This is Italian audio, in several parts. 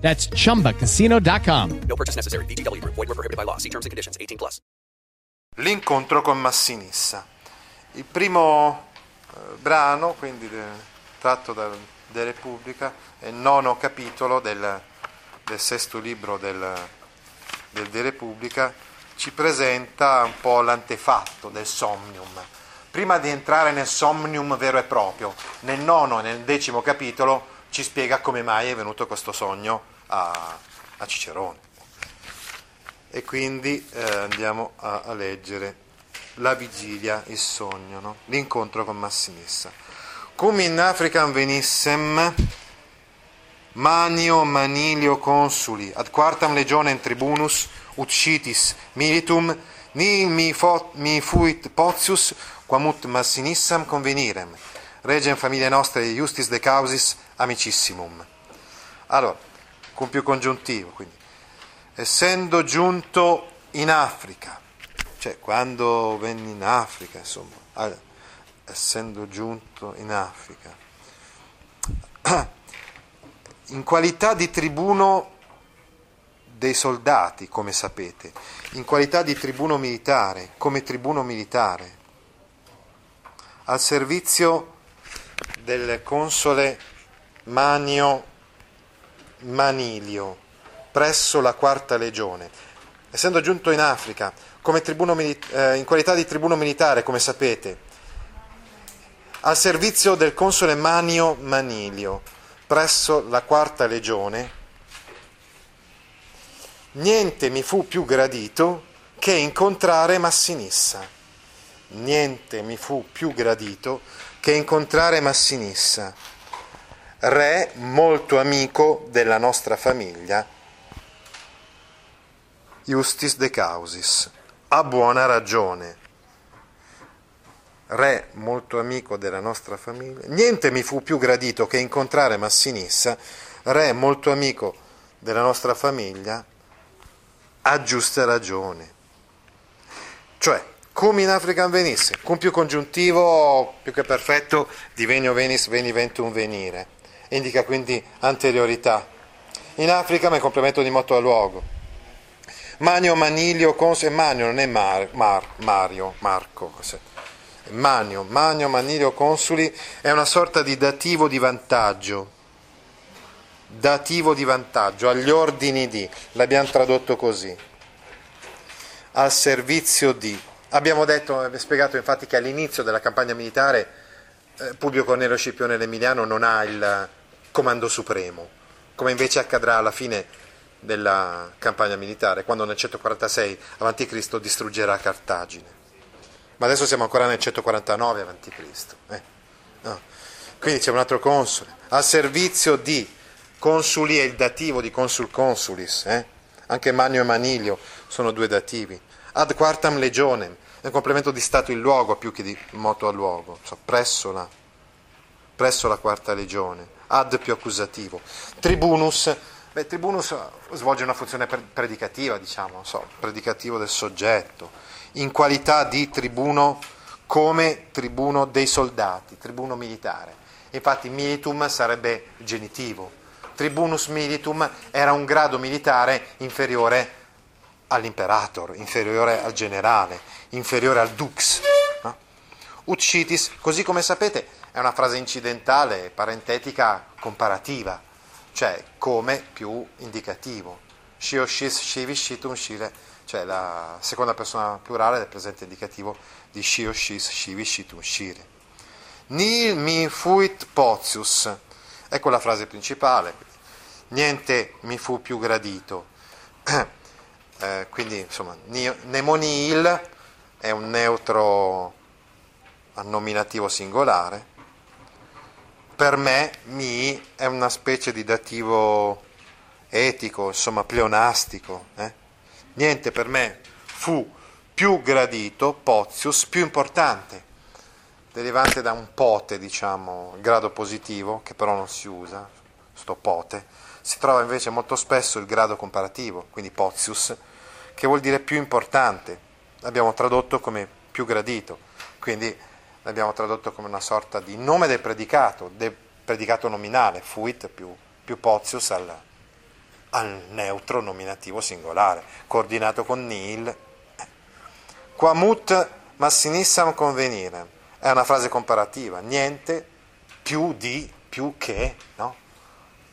That's chumbacasino.com. No purchase necessary. VGW Group. Void were prohibited by law. See terms and conditions. 18 plus. L'incontro con Massinissa. Il primo eh, brano, quindi de- tratto da De Repubblica, è il nono capitolo del, del sesto libro del, del De Repubblica, ci presenta un po' l'antefatto del somnium. Prima di entrare nel somnium vero e proprio, nel nono e nel decimo capitolo ci spiega come mai è venuto questo sogno a, a Cicerone. E quindi eh, andiamo a, a, leggere la vigilia, il sogno, no? l'incontro con Massinissa. Cum in Africam venissem manio manilio consuli ad quartam legionem tribunus uccitis militum ni mi, fot, mi fuit potius quamut Massinissam convenirem regem famiglia nostra justis de causis amicissimum. Allora, con più congiuntivo, quindi, essendo giunto in Africa, cioè quando venni in Africa, insomma, essendo giunto in Africa, in qualità di tribuno dei soldati, come sapete, in qualità di tribuno militare, come tribuno militare, al servizio del console Manio Manilio presso la quarta legione. Essendo giunto in Africa tribuno, eh, in qualità di tribuno militare, come sapete, al servizio del console Manio Manilio presso la quarta legione, niente mi fu più gradito che incontrare Massinissa. Niente mi fu più gradito che incontrare Massinissa, re molto amico della nostra famiglia, Justis de Causis, a buona ragione. Re molto amico della nostra famiglia, niente mi fu più gradito che incontrare Massinissa, re molto amico della nostra famiglia, a giusta ragione. Cioè, come in African venisse, con più congiuntivo più che perfetto, divenio venis veni ventum venire. Indica quindi anteriorità. In Africa ma è complemento di moto a luogo. Manio, Manilio, Cons Manio non è Mar, Mar, Mario, Marco. Manio, Manio, Manilio, Consuli è una sorta di dativo di vantaggio. Dativo di vantaggio, agli ordini di, l'abbiamo tradotto così. Al servizio di Abbiamo detto, spiegato infatti che all'inizio della campagna militare eh, Publio Cornelio Scipione l'Emiliano non ha il comando supremo, come invece accadrà alla fine della campagna militare, quando nel 146 a.C. distruggerà Cartagine. Ma adesso siamo ancora nel 149 a.C. Eh, no. Quindi c'è un altro console, al servizio di consuli è il dativo di consul consulis, eh? anche Manio e Manilio sono due dativi ad quartam legionem, è un complemento di stato in luogo più che di moto a luogo, cioè presso, la, presso la quarta legione, ad più accusativo. Tribunus, beh, tribunus svolge una funzione predicativa, diciamo, so, predicativo del soggetto, in qualità di tribuno come tribuno dei soldati, tribuno militare. Infatti militum sarebbe genitivo, tribunus militum era un grado militare inferiore all'imperator, inferiore al generale, inferiore al dux. No? Uccitis, così come sapete, è una frase incidentale, parentetica, comparativa, cioè come più indicativo. Shioscis, shiviscitum, shire, cioè la seconda persona plurale del presente indicativo di Shioscis, shiviscitum, shire. Nil mi fuit potius, ecco la frase principale, niente mi fu più gradito. Eh, quindi insomma, nemonil è un neutro nominativo singolare, per me mi è una specie di dativo etico, insomma pleonastico. Eh? Niente per me fu più gradito, potius, più importante, derivante da un pote, diciamo, grado positivo, che però non si usa, sto pote, si trova invece molto spesso il grado comparativo, quindi potius, che vuol dire più importante, l'abbiamo tradotto come più gradito, quindi l'abbiamo tradotto come una sorta di nome del predicato, del predicato nominale, fuit più, più potius al, al neutro nominativo singolare, coordinato con nil. Quamut massinissam convenire, è una frase comparativa, niente più di, più che, no?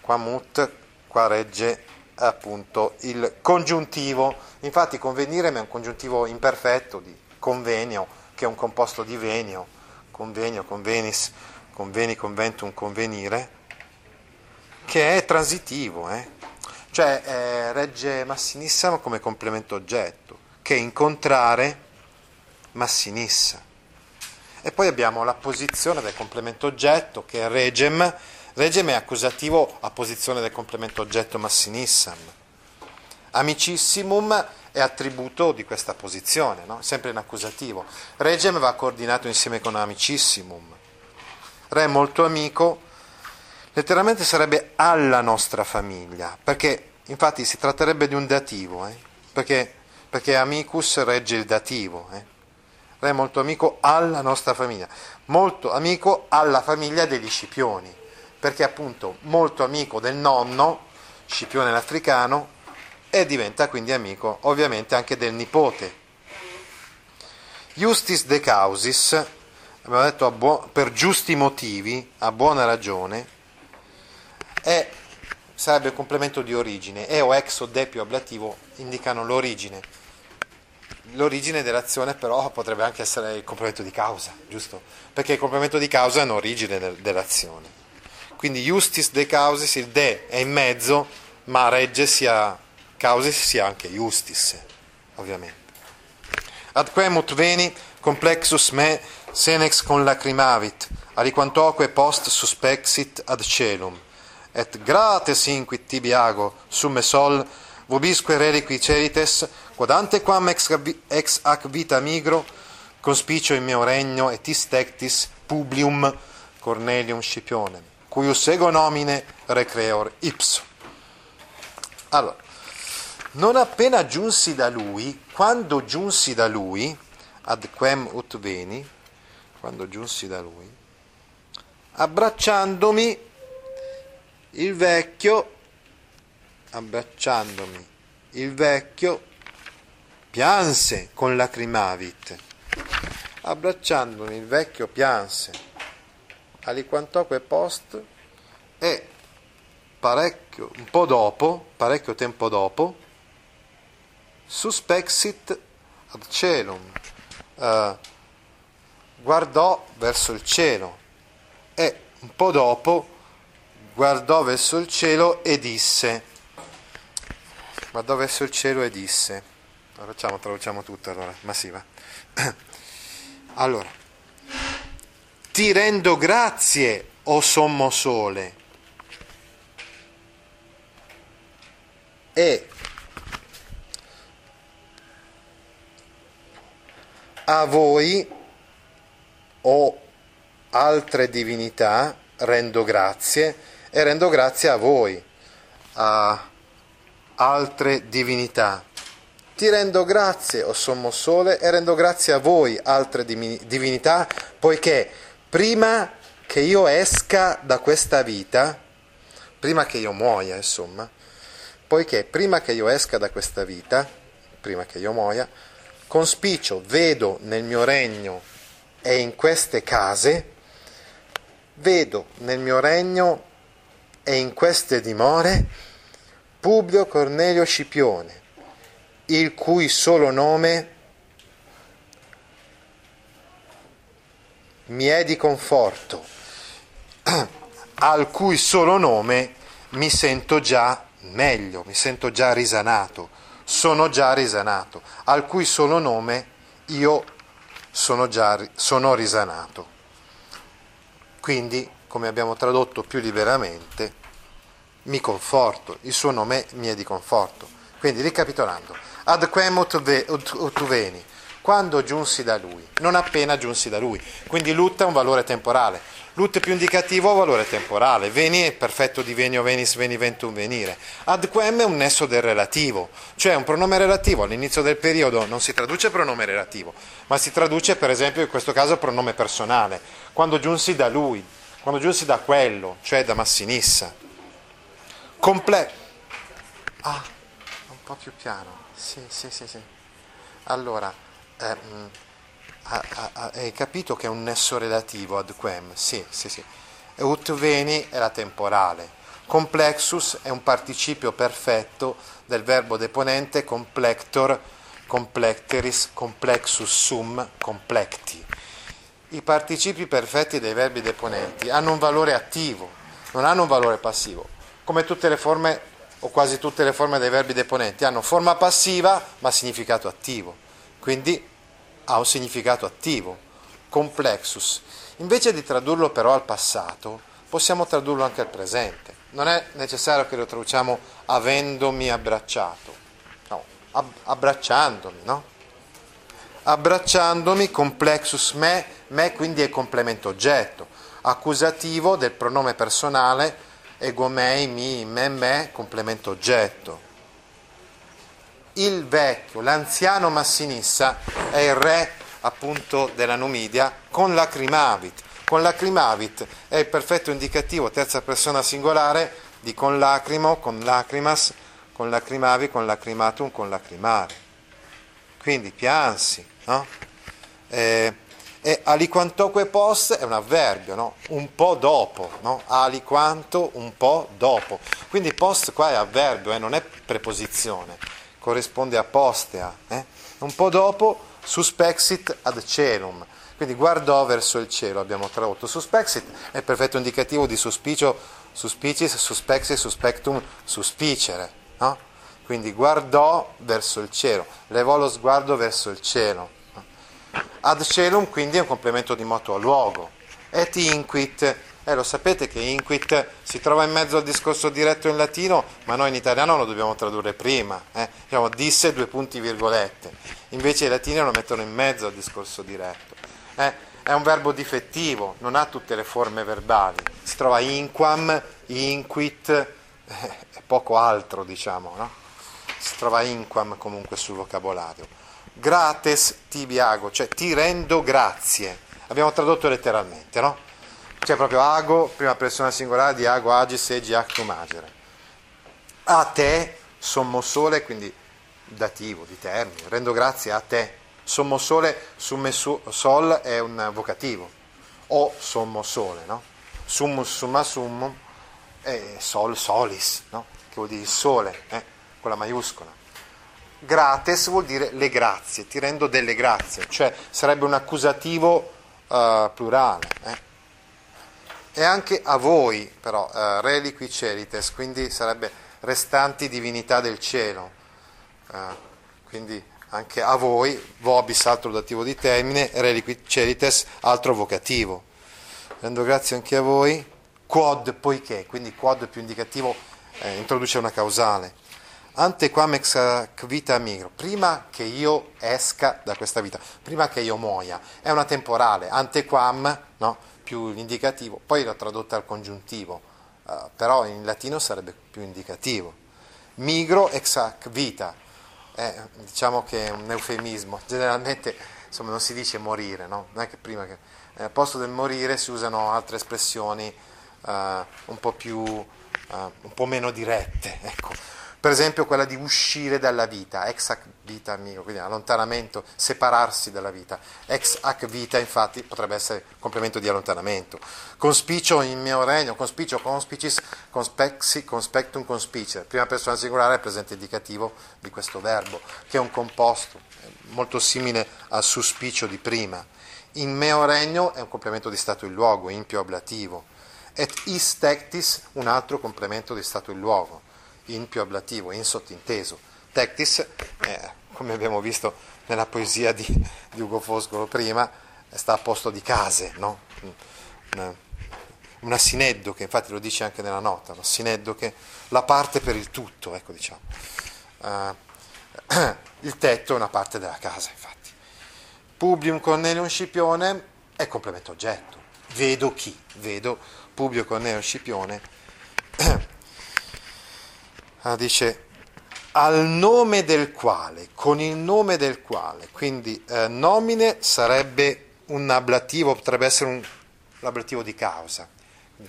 Quamut, qua regge appunto il congiuntivo, infatti convenire è un congiuntivo imperfetto di convenio, che è un composto di venio, convenio, convenis, conveni, conventum, convenire, che è transitivo, eh? cioè eh, regge massinissimo come complemento oggetto, che è incontrare massinissa. E poi abbiamo la posizione del complemento oggetto, che è regem, regem è accusativo a posizione del complemento oggetto massinissam. Amicissimum è attributo di questa posizione, no? sempre in accusativo. Regem va coordinato insieme con amicissimum. Re molto amico, letteralmente sarebbe alla nostra famiglia, perché infatti si tratterebbe di un dativo, eh? perché, perché amicus regge il dativo. Eh? Re molto amico alla nostra famiglia, molto amico alla famiglia degli Scipioni, perché appunto molto amico del nonno, Scipione l'africano, e diventa quindi amico ovviamente anche del nipote. Justis de causis, abbiamo detto buo- per giusti motivi, a buona ragione, è, sarebbe il complemento di origine, e o ex o de più ablativo indicano l'origine. L'origine dell'azione però potrebbe anche essere il complemento di causa, giusto? Perché il complemento di causa è un'origine del, dell'azione. Quindi justis de causis, il de è in mezzo, ma regge sia causis sia anche justis, ovviamente. Ad quemut veni complexus me senex con lacrimavit, aliquantoque post suspexit ad celum, et grates inquit tibi ago summe sol, vobisque reliqui cerites, quodante quam ex, ex ac vita migro, conspicio in meo regno et istectis publium Cornelium Scipionem, cuius ego nomine recreor ipso. Allora, non appena giunsi da lui, quando giunsi da lui, ad quem ut veni, quando giunsi da lui, abbracciandomi il vecchio, abbracciandomi il vecchio, pianse con lacrimavit, abbracciandomi il vecchio pianse, aliquantoque post, e parecchio, un po' dopo, parecchio tempo dopo, suspexit ad celum, uh, guardò verso il cielo e un po' dopo guardò verso il cielo e disse, guardò verso il cielo e disse, facciamo, traduciamo tutto allora, ma sì va. Allora, ti rendo grazie, o sommo sole, e a voi o altre divinità rendo grazie e rendo grazie a voi, a altre divinità. Ti rendo grazie, o sommo sole, e rendo grazie a voi, altre divinità, poiché prima che io esca da questa vita, prima che io muoia, insomma, poiché prima che io esca da questa vita, prima che io muoia, conspicio vedo nel mio regno e in queste case, vedo nel mio regno e in queste dimore Publio Cornelio Scipione, il cui solo nome mi è di conforto, al cui solo nome mi sento già meglio, mi sento già risanato sono già risanato, al cui solo nome io sono già sono risanato. Quindi, come abbiamo tradotto più liberamente, mi conforto, il suo nome mi è di conforto. Quindi, ricapitolando, ad quem ut, ve, ut, ut veni, quando giunsi da lui, non appena giunsi da lui. Quindi lut è un valore temporale. Lut più indicativo ha valore temporale. Veni è perfetto di venio, venis, veni, ventum, venire. Ad quem è un nesso del relativo, cioè un pronome relativo all'inizio del periodo non si traduce pronome relativo, ma si traduce per esempio in questo caso pronome personale. Quando giunsi da lui, quando giunsi da quello, cioè da Massinissa. Comple- ah, un po' più piano. Sì, sì, sì, sì. Allora, ehm, hai capito che è un nesso relativo ad quem? Sì, sì, sì. Ut veni è la temporale. Complexus è un participio perfetto del verbo deponente complector, complecteris, complexus sum, complecti. I participi perfetti dei verbi deponenti hanno un valore attivo, non hanno un valore passivo. Come tutte le forme o quasi tutte le forme dei verbi deponenti hanno forma passiva ma significato attivo. Quindi ha un significato attivo, complexus. Invece di tradurlo però al passato, possiamo tradurlo anche al presente. Non è necessario che lo traduciamo avendomi abbracciato, no, ab- abbracciandomi, no? Abbracciandomi, complexus me, me quindi è complemento oggetto, accusativo del pronome personale ego mei, mi, me, me, complemento oggetto il vecchio, l'anziano Massinissa è il re appunto della Numidia con lacrimavit. Con lacrimavit è il perfetto indicativo terza persona singolare di con lacrimo, con lacrimas, con lacrimavi, con lacrimatum, con lacrimare. Quindi piansi, no? Eh, e aliquantoque post è un avverbio, no? un po' dopo, no? aliquanto un po' dopo. Quindi post qua è avverbio, eh? non è preposizione corrisponde a postea, eh? un po' dopo suspexit ad celum, quindi guardò verso il cielo, abbiamo tradotto suspexit, è perfetto indicativo di suspicio, suspicis, suspexit, suspectum, suspicere, no? quindi guardò verso il cielo, levò lo sguardo verso il cielo. Ad celum quindi è un complemento di moto a luogo, et inquit eh, lo sapete che inquit si trova in mezzo al discorso diretto in latino, ma noi in italiano lo dobbiamo tradurre prima. Eh? Diciamo, disse due punti virgolette. Invece i latini lo mettono in mezzo al discorso diretto. Eh? È un verbo difettivo, non ha tutte le forme verbali. Si trova inquam, inquit eh, e poco altro, diciamo. No? Si trova inquam comunque sul vocabolario. Grates tibiago, cioè ti rendo grazie. Abbiamo tradotto letteralmente, no? C'è proprio ago, prima persona singolare di ago, agis, egi, actum, agere. A te, sommo sole, quindi dativo, di termine, rendo grazie a te. Sommo sole, summe su, sol è un vocativo, o sommo sole, no? Summus, summa summum, e sol, solis, no? Che vuol dire il sole, eh? con la maiuscola. Grates vuol dire le grazie, ti rendo delle grazie, cioè sarebbe un accusativo uh, plurale. Eh? E anche a voi, però, eh, reliqui celites, quindi sarebbe restanti divinità del cielo, eh, quindi anche a voi, vobis altro dativo di termine, reliqui celites altro vocativo. Rendo grazie anche a voi, quod poiché, quindi quod più indicativo eh, introduce una causale. Ante quam ex vita migro, prima che io esca da questa vita, prima che io muoia, è una temporale, ante quam, no? più l'indicativo, poi l'ho tradotta al congiuntivo, uh, però in latino sarebbe più indicativo. Migro ex hac vita, eh, diciamo che è un eufemismo, generalmente insomma, non si dice morire, no? non è che prima che eh, al posto del morire si usano altre espressioni uh, un, po più, uh, un po' meno dirette. Ecco per esempio quella di uscire dalla vita, ex hac vita amico, quindi allontanamento, separarsi dalla vita. Ex hac vita infatti potrebbe essere complemento di allontanamento. Conspicio in mio regno, conspicio, conspicis, conspexi, conspectum, conspicere. Prima persona singolare è presente indicativo di questo verbo, che è un composto molto simile al suspicio di prima. In meo regno è un complemento di stato in luogo, impio ablativo. Et is tectis, un altro complemento di stato in luogo in più ablativo, in sottinteso. Tectis, eh, come abbiamo visto nella poesia di, di, Ugo Foscolo prima, sta a posto di case, no? una, una sineddo che infatti lo dice anche nella nota, la sineddo che la parte per il tutto, ecco diciamo. Uh, il tetto è una parte della casa, infatti. Publium Cornelium Scipione è complemento oggetto. Vedo chi? Vedo Publio Cornelio Scipione. ah, dice al nome del quale, con il nome del quale, quindi eh, nomine sarebbe un ablativo, potrebbe essere un, l'ablativo di causa,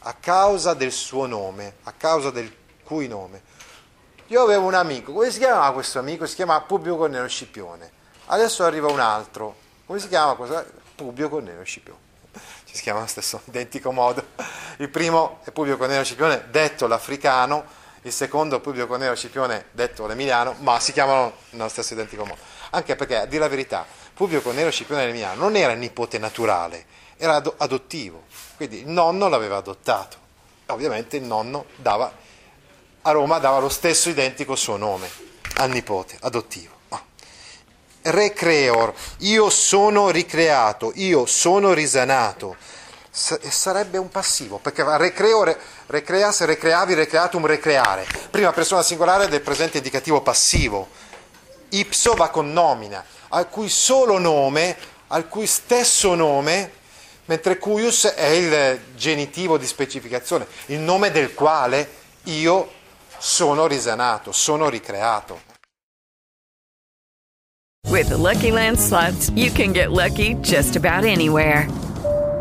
a causa del suo nome, a causa del cui nome. Io avevo un amico, come si chiamava questo amico? Si chiama Publio Cornelio Scipione. Adesso arriva un altro, come si chiama questo? Publio Cornelio Scipione. Ci si chiama allo stesso identico modo. Il primo è Publio Cornelio Scipione, detto l'africano, il secondo Publio Cornelio Scipione, detto l'emiliano, ma si chiamano nello stesso identico modo. Anche perché, a dire la verità, Publio Cornelio Scipione l'emiliano non era nipote naturale, era adottivo, quindi il nonno l'aveva adottato. Ovviamente il nonno dava a Roma dava lo stesso identico suo nome al nipote adottivo. Recreor, io sono ricreato, io sono risanato. Sarebbe un passivo, perché recreore, recreas, recreavi, recreatum, recreare. Prima persona singolare del presente indicativo passivo. Ipso va con nomina, al cui solo nome, al cui stesso nome, mentre cuius è il genitivo di specificazione, il nome del quale io sono risanato, sono ricreato. With the Lucky Land slots, you can get lucky just about anywhere.